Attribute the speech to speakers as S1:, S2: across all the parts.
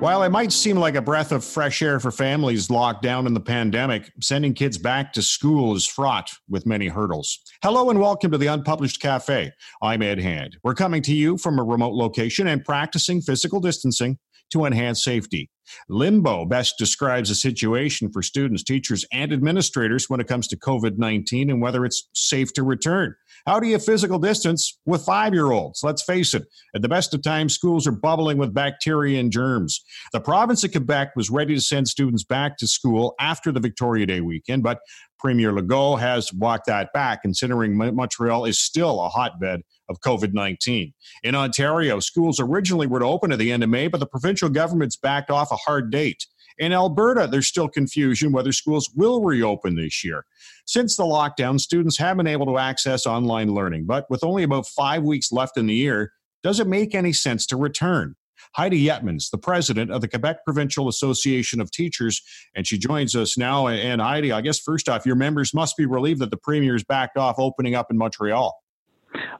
S1: While it might seem like a breath of fresh air for families locked down in the pandemic, sending kids back to school is fraught with many hurdles. Hello and welcome to the Unpublished Cafe. I'm Ed Hand. We're coming to you from a remote location and practicing physical distancing to enhance safety. Limbo best describes the situation for students, teachers, and administrators when it comes to COVID 19 and whether it's safe to return. How do you physical distance with five year olds? Let's face it, at the best of times, schools are bubbling with bacteria and germs. The province of Quebec was ready to send students back to school after the Victoria Day weekend, but Premier Legault has walked that back, considering Montreal is still a hotbed of COVID 19. In Ontario, schools originally were to open at the end of May, but the provincial government's backed off a hard date. In Alberta, there's still confusion whether schools will reopen this year. Since the lockdown, students have been able to access online learning, but with only about five weeks left in the year, does it make any sense to return? Heidi Yetman's, the president of the Quebec Provincial Association of Teachers, and she joins us now. And Heidi, I guess first off, your members must be relieved that the premier's backed off opening up in Montreal.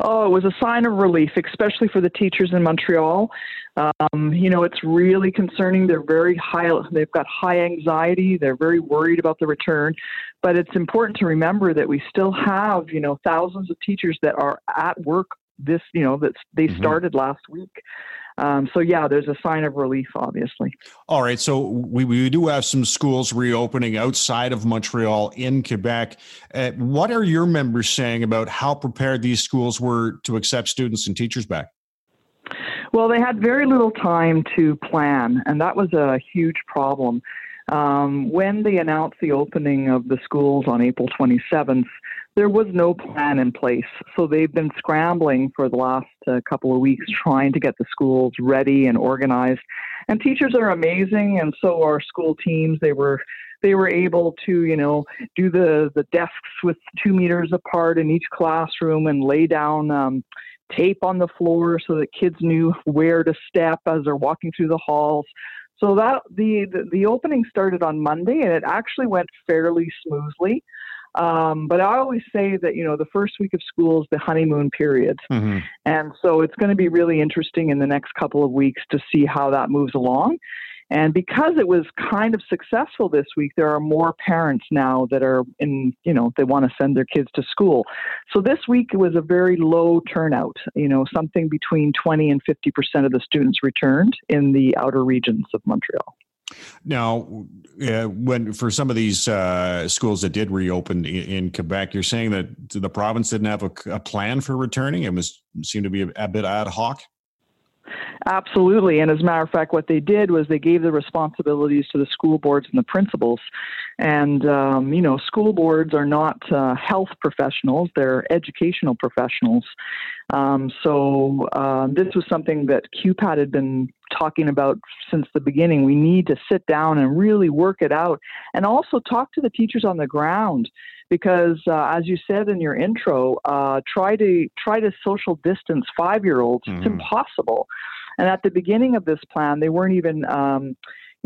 S2: Oh, it was a sign of relief, especially for the teachers in Montreal. Um, you know, it's really concerning. They're very high, they've got high anxiety. They're very worried about the return. But it's important to remember that we still have, you know, thousands of teachers that are at work this, you know, that they mm-hmm. started last week. Um, so yeah, there's a sign of relief, obviously.
S1: All right, so we, we do have some schools reopening outside of Montreal in Quebec. Uh, what are your members saying about how prepared these schools were to accept students and teachers back?
S2: Well, they had very little time to plan, and that was a huge problem. Um, when they announced the opening of the schools on April 27th, there was no plan in place. So they've been scrambling for the last uh, couple of weeks trying to get the schools ready and organized. And teachers are amazing, and so are school teams. They were they were able to, you know, do the the desks with two meters apart in each classroom and lay down. Um, tape on the floor so that kids knew where to step as they're walking through the halls. So that the, the, the opening started on Monday and it actually went fairly smoothly. Um, but I always say that, you know, the first week of school is the honeymoon period. Mm-hmm. And so it's going to be really interesting in the next couple of weeks to see how that moves along. And because it was kind of successful this week, there are more parents now that are in, you know, they want to send their kids to school. So this week was a very low turnout, you know, something between 20 and 50% of the students returned in the outer regions of Montreal.
S1: Now, uh, when for some of these uh, schools that did reopen in, in, Quebec, you're saying that the province didn't have a, a plan for returning. It was seemed to be a, a bit ad hoc.
S2: Absolutely. And as a matter of fact, what they did was they gave the responsibilities to the school boards and the principals. And, um, you know, school boards are not uh, health professionals, they're educational professionals. Um, so uh, this was something that QPAT had been talking about since the beginning. We need to sit down and really work it out and also talk to the teachers on the ground because uh, as you said in your intro, uh, try to try to social distance five year olds. Mm-hmm. It's impossible. And at the beginning of this plan, they weren't even. Um,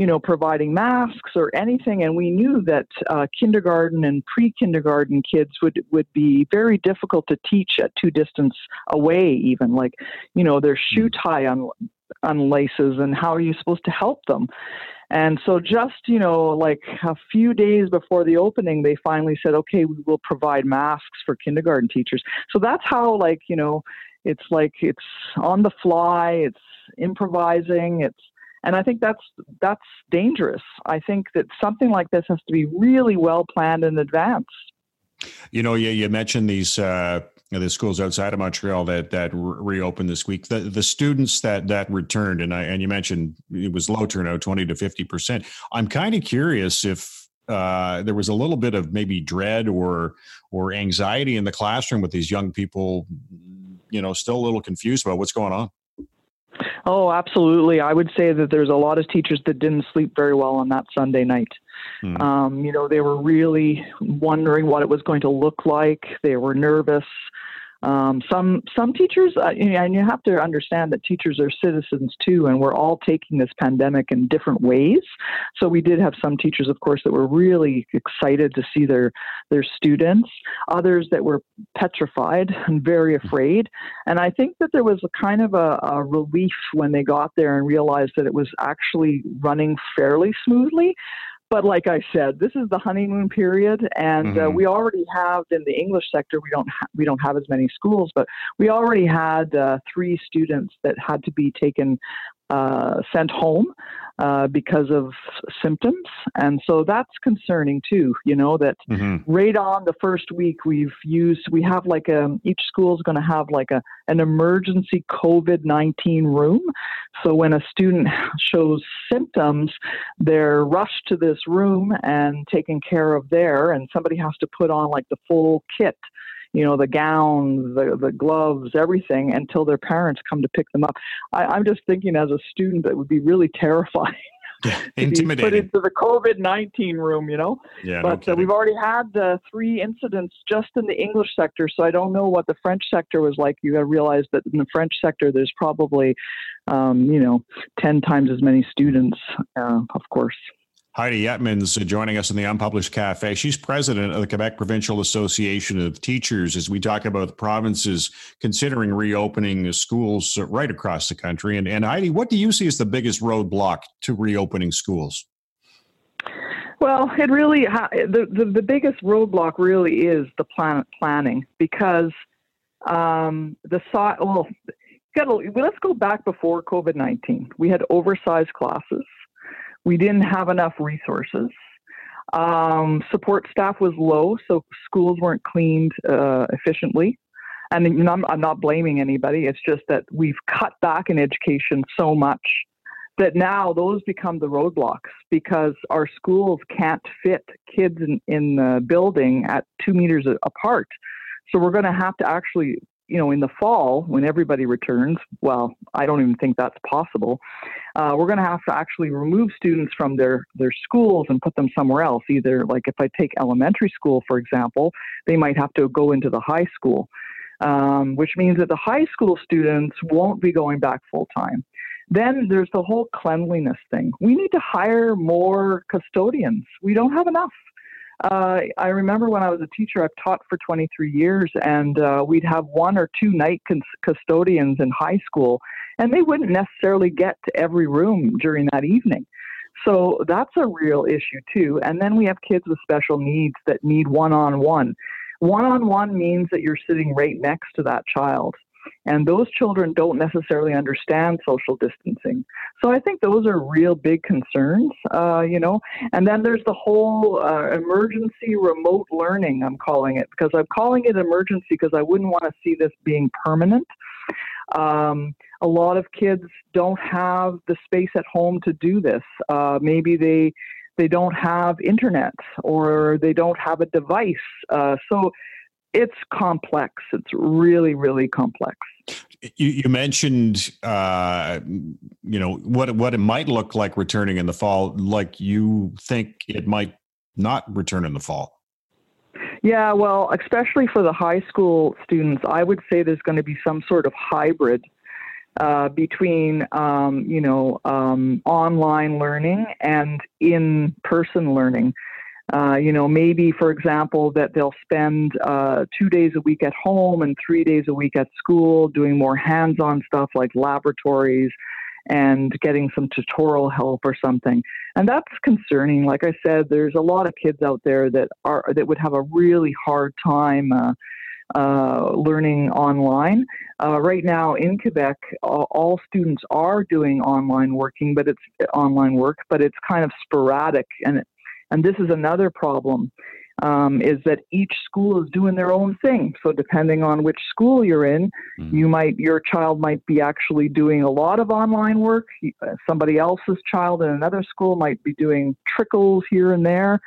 S2: you know, providing masks or anything, and we knew that uh, kindergarten and pre-kindergarten kids would would be very difficult to teach at two distance away. Even like, you know, their shoe mm-hmm. tie on on laces, and how are you supposed to help them? And so, just, you know, like a few days before the opening, they finally said, okay, we will provide masks for kindergarten teachers. So that's how, like, you know, it's like it's on the fly, it's improvising, it's, and I think that's that's dangerous. I think that something like this has to be really well planned in advance.
S1: You know, you, you mentioned these uh, the schools outside of Montreal that that reopened this week. The the students that that returned, and I and you mentioned it was low turnout, twenty to fifty percent. I'm kind of curious if uh, there was a little bit of maybe dread or or anxiety in the classroom with these young people, you know, still a little confused about what's going on.
S2: Oh, absolutely. I would say that there's a lot of teachers that didn't sleep very well on that Sunday night. Mm. Um, you know, they were really wondering what it was going to look like. They were nervous. Um, some some teachers, uh, and you have to understand that teachers are citizens too, and we're all taking this pandemic in different ways. So we did have some teachers, of course, that were really excited to see their their students. Others that were petrified and very afraid. And I think that there was a kind of a, a relief when they got there and realized that it was actually running fairly smoothly. But like I said, this is the honeymoon period, and uh, mm-hmm. uh, we already have in the English sector. We don't ha- we don't have as many schools, but we already had uh, three students that had to be taken uh, sent home uh, because of symptoms. And so that's concerning too, you know, that mm-hmm. right on the first week we've used, we have like a, um, each school is going to have like a, an emergency COVID 19 room. So when a student shows symptoms, they're rushed to this room and taken care of there, and somebody has to put on like the full kit you know, the gowns, the, the gloves, everything until their parents come to pick them up. I, I'm just thinking as a student that would be really terrifying.
S1: Yeah, intimidating.
S2: put into the COVID nineteen room, you know.
S1: Yeah,
S2: but
S1: no
S2: uh, we've already had uh, three incidents just in the English sector, so I don't know what the French sector was like. You got to realize that in the French sector, there's probably, um, you know, ten times as many students, uh, of course.
S1: Heidi Yetman's joining us in the Unpublished Cafe. She's president of the Quebec Provincial Association of Teachers as we talk about the provinces considering reopening schools right across the country. And, and Heidi, what do you see as the biggest roadblock to reopening schools?
S2: Well, it really the, the, the biggest roadblock really is the plan, planning because um, the well, let's go back before COVID nineteen. We had oversized classes we didn't have enough resources. Um, support staff was low, so schools weren't cleaned uh, efficiently. And I'm, I'm not blaming anybody. It's just that we've cut back in education so much that now those become the roadblocks because our schools can't fit kids in, in the building at two meters apart. So we're going to have to actually you know, in the fall when everybody returns, well, I don't even think that's possible. Uh, we're going to have to actually remove students from their their schools and put them somewhere else. Either like if I take elementary school, for example, they might have to go into the high school, um, which means that the high school students won't be going back full time. Then there's the whole cleanliness thing. We need to hire more custodians. We don't have enough. Uh, I remember when I was a teacher, I've taught for 23 years, and uh, we'd have one or two night custodians in high school, and they wouldn't necessarily get to every room during that evening. So that's a real issue, too. And then we have kids with special needs that need one on one. One on one means that you're sitting right next to that child. And those children don't necessarily understand social distancing. So I think those are real big concerns, uh, you know. And then there's the whole uh, emergency remote learning, I'm calling it, because I'm calling it emergency because I wouldn't want to see this being permanent. Um, a lot of kids don't have the space at home to do this. Uh, maybe they they don't have internet or they don't have a device. Uh, so it's complex. It's really, really complex.
S1: You, you mentioned, uh, you know, what what it might look like returning in the fall. Like you think it might not return in the fall.
S2: Yeah, well, especially for the high school students, I would say there's going to be some sort of hybrid uh, between, um, you know, um, online learning and in-person learning. Uh, you know, maybe, for example, that they'll spend uh, two days a week at home and three days a week at school doing more hands on stuff like laboratories and getting some tutorial help or something. And that's concerning. Like I said, there's a lot of kids out there that are that would have a really hard time uh, uh, learning online. Uh, right now in Quebec, all, all, students are doing online working, but it's online work, but it's kind of sporadic and and this is another problem. Um, is that each school is doing their own thing. So depending on which school you're in, mm-hmm. you might your child might be actually doing a lot of online work. Uh, somebody else's child in another school might be doing trickles here and there.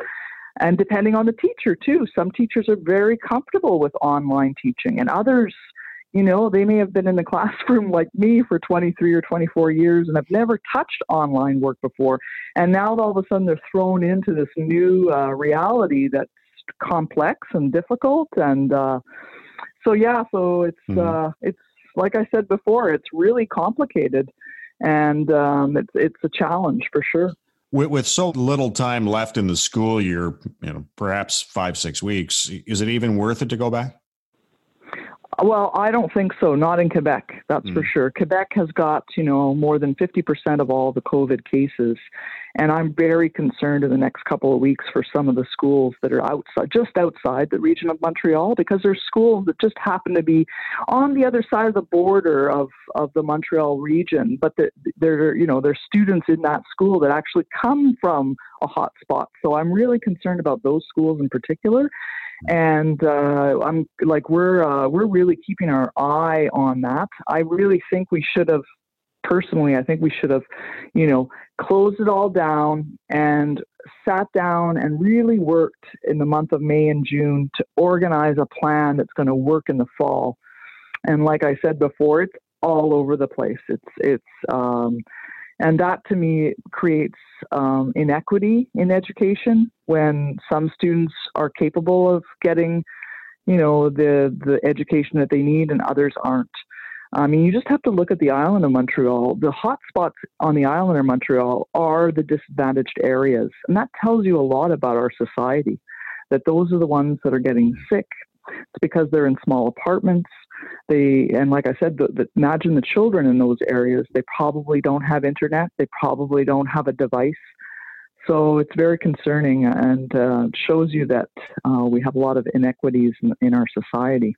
S2: And depending on the teacher too, some teachers are very comfortable with online teaching, and others you know, they may have been in the classroom like me for 23 or 24 years and have never touched online work before. And now all of a sudden they're thrown into this new uh, reality that's complex and difficult. And uh, so yeah, so it's mm-hmm. uh, it's like I said before, it's really complicated, and um, it's it's a challenge for sure.
S1: With, with so little time left in the school year, you know, perhaps five six weeks, is it even worth it to go back?
S2: Well, I don't think so. Not in Quebec, that's mm. for sure. Quebec has got, you know, more than 50% of all the COVID cases. And I'm very concerned in the next couple of weeks for some of the schools that are outside, just outside the region of Montreal, because there's schools that just happen to be on the other side of the border of, of the Montreal region, but there are you know, there's students in that school that actually come from a hot spot. So I'm really concerned about those schools in particular and uh, I'm like we're uh, we're really keeping our eye on that. I really think we should have personally. I think we should have, you know, closed it all down and sat down and really worked in the month of May and June to organize a plan that's going to work in the fall. And like I said before, it's all over the place. It's it's um, and that to me creates um, inequity in education when some students are capable of getting, you know, the, the education that they need and others aren't. I mean, you just have to look at the island of Montreal. The hotspots on the island of Montreal are the disadvantaged areas. And that tells you a lot about our society, that those are the ones that are getting sick. It's because they're in small apartments. They and like I said, the, the, imagine the children in those areas. They probably don't have internet. They probably don't have a device. So it's very concerning and uh, shows you that uh, we have a lot of inequities in, in our society.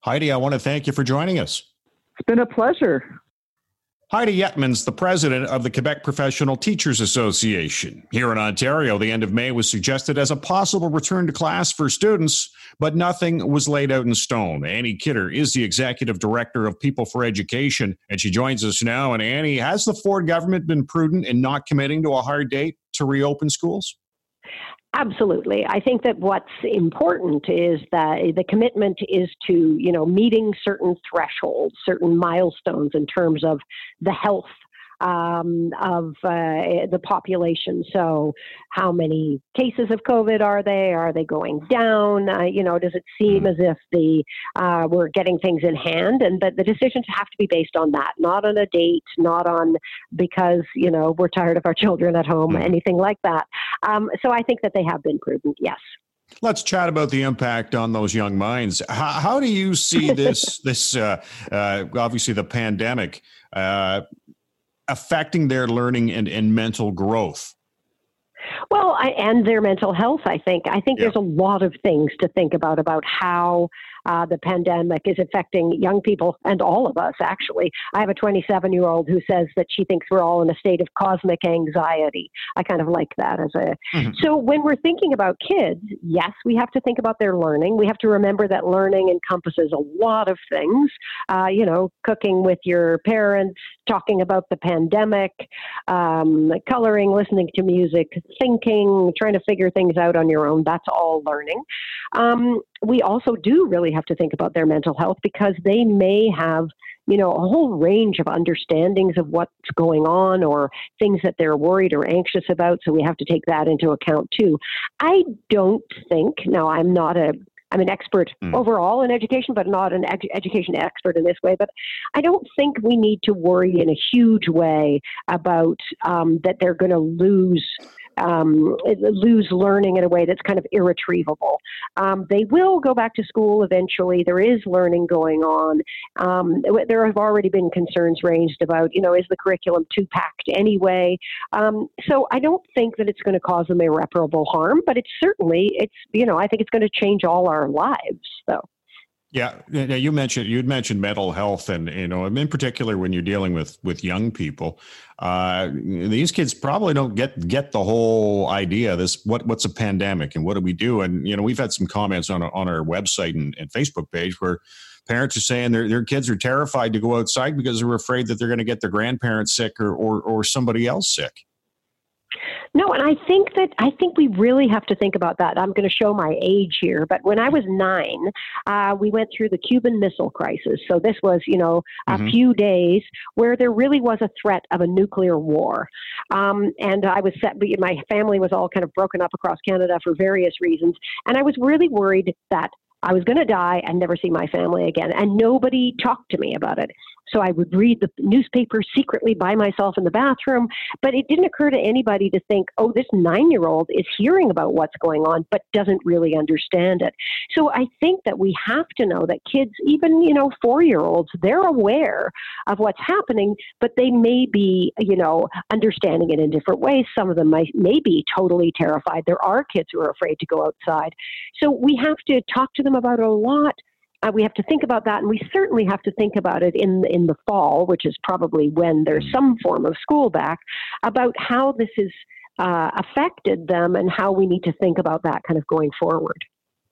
S1: Heidi, I want to thank you for joining us.
S2: It's been a pleasure.
S1: Heidi Yetman's, the president of the Quebec Professional Teachers Association. Here in Ontario, the end of May was suggested as a possible return to class for students, but nothing was laid out in stone. Annie Kidder is the executive director of People for Education, and she joins us now. And Annie, has the Ford government been prudent in not committing to a hard date to reopen schools?
S3: Absolutely. I think that what's important is that eh, the commitment is to, you know, meeting certain thresholds, certain milestones in terms of the health um, of uh, the population. So, how many cases of COVID are they? Are they going down? Uh, you know, does it seem mm. as if the uh, we're getting things in hand, and that the decisions have to be based on that, not on a date, not on because you know we're tired of our children at home, mm. anything like that. Um, so, I think that they have been prudent. Yes.
S1: Let's chat about the impact on those young minds. How, how do you see this? this uh, uh, obviously the pandemic uh, affecting their learning and, and mental growth?
S3: Well, I, and their mental health, I think. I think yeah. there's a lot of things to think about about how uh, the pandemic is affecting young people and all of us, actually. I have a 27 year old who says that she thinks we're all in a state of cosmic anxiety. I kind of like that as a. Mm-hmm. So when we're thinking about kids, yes, we have to think about their learning. We have to remember that learning encompasses a lot of things. Uh, you know, cooking with your parents, talking about the pandemic, um, coloring, listening to music, thinking, trying to figure things out on your own. That's all learning. Um, we also do really have to think about their mental health because they may have you know a whole range of understandings of what's going on or things that they're worried or anxious about so we have to take that into account too i don't think now i'm not a I'm an expert mm. overall in education, but not an ed- education expert in this way. But I don't think we need to worry in a huge way about um, that they're going to lose um, lose learning in a way that's kind of irretrievable. Um, they will go back to school eventually. There is learning going on. Um, there have already been concerns raised about, you know, is the curriculum too packed anyway? Um, so I don't think that it's going to cause them irreparable harm, but it's certainly, it's, you know, I think it's going to change all our lives. So.
S1: Yeah, you mentioned you'd mentioned mental health, and you know, in particular when you're dealing with with young people, uh, these kids probably don't get get the whole idea. This what what's a pandemic and what do we do? And you know, we've had some comments on on our website and, and Facebook page where parents are saying their their kids are terrified to go outside because they're afraid that they're going to get their grandparents sick or, or or somebody else sick.
S3: No, and I think that I think we really have to think about that. I'm going to show my age here, but when I was nine, uh, we went through the Cuban Missile Crisis. So this was, you know, a mm-hmm. few days where there really was a threat of a nuclear war, um, and I was set. My family was all kind of broken up across Canada for various reasons, and I was really worried that I was going to die and never see my family again. And nobody talked to me about it. So I would read the newspaper secretly by myself in the bathroom. But it didn't occur to anybody to think, oh, this nine year old is hearing about what's going on, but doesn't really understand it. So I think that we have to know that kids, even, you know, four year olds, they're aware of what's happening, but they may be, you know, understanding it in different ways. Some of them might, may be totally terrified. There are kids who are afraid to go outside. So we have to talk to them about a lot. Uh, we have to think about that, and we certainly have to think about it in in the fall, which is probably when there's mm. some form of school back, about how this has uh, affected them and how we need to think about that kind of going forward.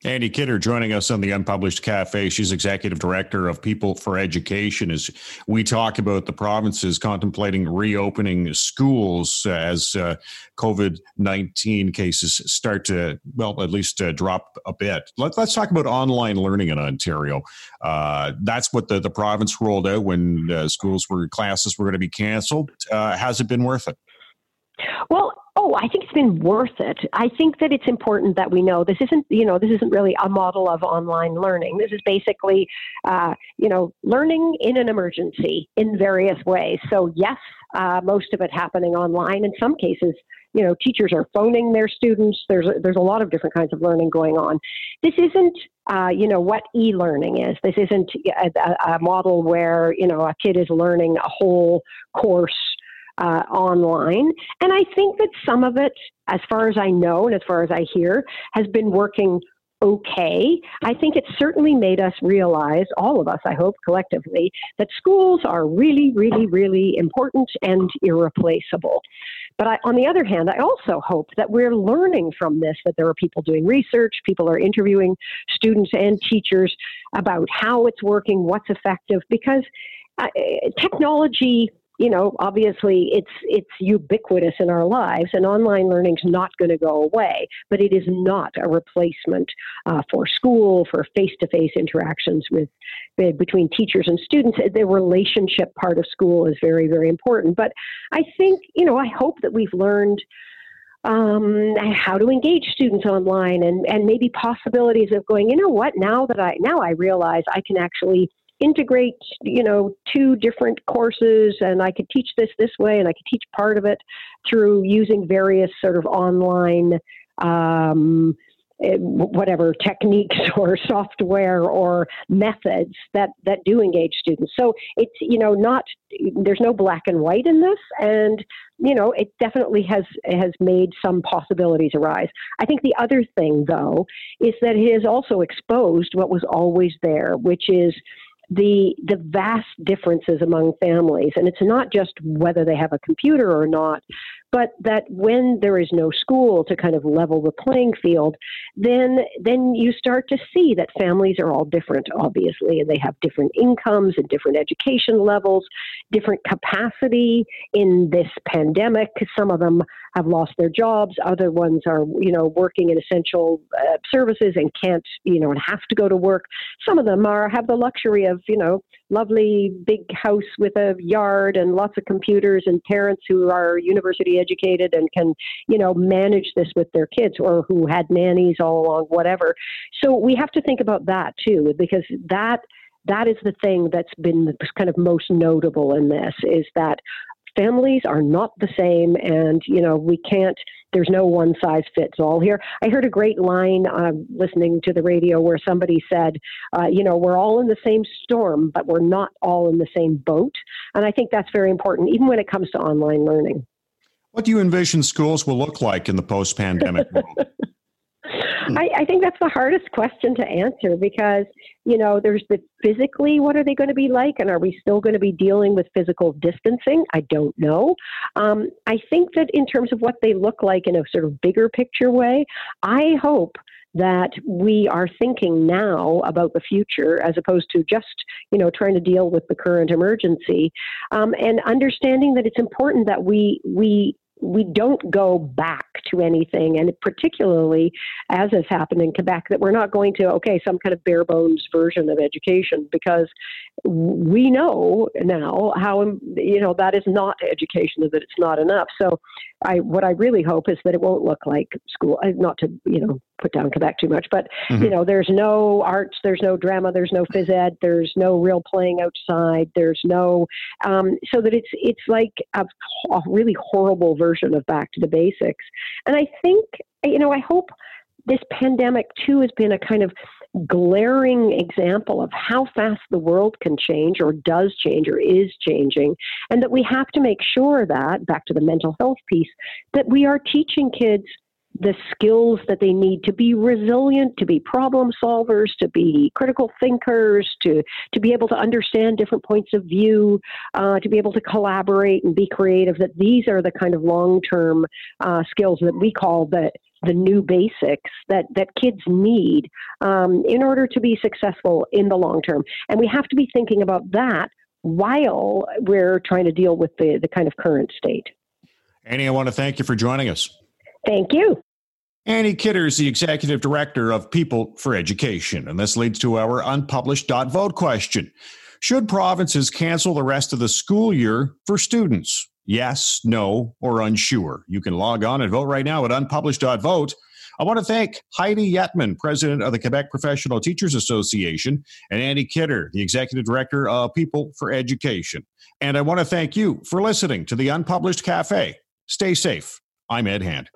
S1: Andie Kidder joining us on the Unpublished Cafe. She's executive director of People for Education. As we talk about the provinces contemplating reopening schools as uh, COVID 19 cases start to, well, at least uh, drop a bit. Let, us talk about online learning in Ontario. Uh, that's what the, the province rolled out when uh, schools were, classes were going to be canceled. Uh, has it been worth it?
S3: Well, Oh, I think it's been worth it. I think that it's important that we know this isn't, you know, this isn't really a model of online learning. This is basically, uh, you know, learning in an emergency in various ways. So yes, uh, most of it happening online. In some cases, you know, teachers are phoning their students. There's a, there's a lot of different kinds of learning going on. This isn't, uh, you know, what e-learning is. This isn't a, a model where you know a kid is learning a whole course uh, online. And I think that some of it, as far as I know and as far as I hear, has been working okay. I think it certainly made us realize, all of us, I hope, collectively, that schools are really, really, really important and irreplaceable. But I, on the other hand, I also hope that we're learning from this, that there are people doing research, people are interviewing students and teachers about how it's working, what's effective, because uh, technology you know, obviously it's it's ubiquitous in our lives, and online learning is not going to go away. But it is not a replacement uh, for school, for face-to-face interactions with between teachers and students. The relationship part of school is very, very important. But I think, you know, I hope that we've learned. Um, how to engage students online and, and maybe possibilities of going, you know what, now that I now I realize I can actually integrate, you know, two different courses and I could teach this this way and I could teach part of it through using various sort of online um, eh, whatever techniques or software or methods that that do engage students. So it's you know not there's no black and white in this and you know it definitely has has made some possibilities arise. I think the other thing though is that it has also exposed what was always there which is the the vast differences among families. And it's not just whether they have a computer or not but that when there is no school to kind of level the playing field, then then you start to see that families are all different, obviously, and they have different incomes and different education levels, different capacity in this pandemic. Some of them have lost their jobs, other ones are, you know, working in essential uh, services and can't, you know, and have to go to work. Some of them are have the luxury of, you know, lovely big house with a yard and lots of computers and parents who are university educated and can, you know, manage this with their kids or who had nannies all along, whatever. So we have to think about that too, because that that is the thing that's been kind of most notable in this is that families are not the same and you know we can't there's no one size fits all here. I heard a great line uh, listening to the radio where somebody said uh, you know we're all in the same storm but we're not all in the same boat. And i think that's very important even when it comes to online learning.
S1: What do you envision schools will look like in the post-pandemic world
S3: I, I, think that's the hardest question to answer because, you know, there's the physically, what are they going to be like? And are we still going to be dealing with physical distancing? I don't know. Um, I think that in terms of what they look like in a sort of bigger picture way, I hope that we are thinking now about the future as opposed to just you know trying to deal with the current emergency um, and understanding that it's important that we we we don't go back to anything, and particularly as has happened in Quebec, that we're not going to okay some kind of bare bones version of education because we know now how you know that is not education that it's not enough so i what i really hope is that it won't look like school uh, not to you know put down quebec too much but mm-hmm. you know there's no arts there's no drama there's no phys ed there's no real playing outside there's no um, so that it's it's like a, a really horrible version of back to the basics and i think you know i hope this pandemic too has been a kind of glaring example of how fast the world can change or does change or is changing and that we have to make sure that back to the mental health piece that we are teaching kids the skills that they need to be resilient, to be problem solvers, to be critical thinkers, to, to be able to understand different points of view, uh, to be able to collaborate and be creative, that these are the kind of long term uh, skills that we call the, the new basics that, that kids need um, in order to be successful in the long term. And we have to be thinking about that while we're trying to deal with the, the kind of current state.
S1: Annie, I want to thank you for joining us.
S3: Thank you.
S1: Annie Kidder is the executive director of People for Education, and this leads to our unpublished dot vote question. Should provinces cancel the rest of the school year for students? Yes, no, or unsure. You can log on and vote right now at unpublished.vote. I want to thank Heidi Yetman, president of the Quebec Professional Teachers Association, and Andy Kidder, the executive director of People for Education. And I want to thank you for listening to the Unpublished Cafe. Stay safe. I'm Ed Hand.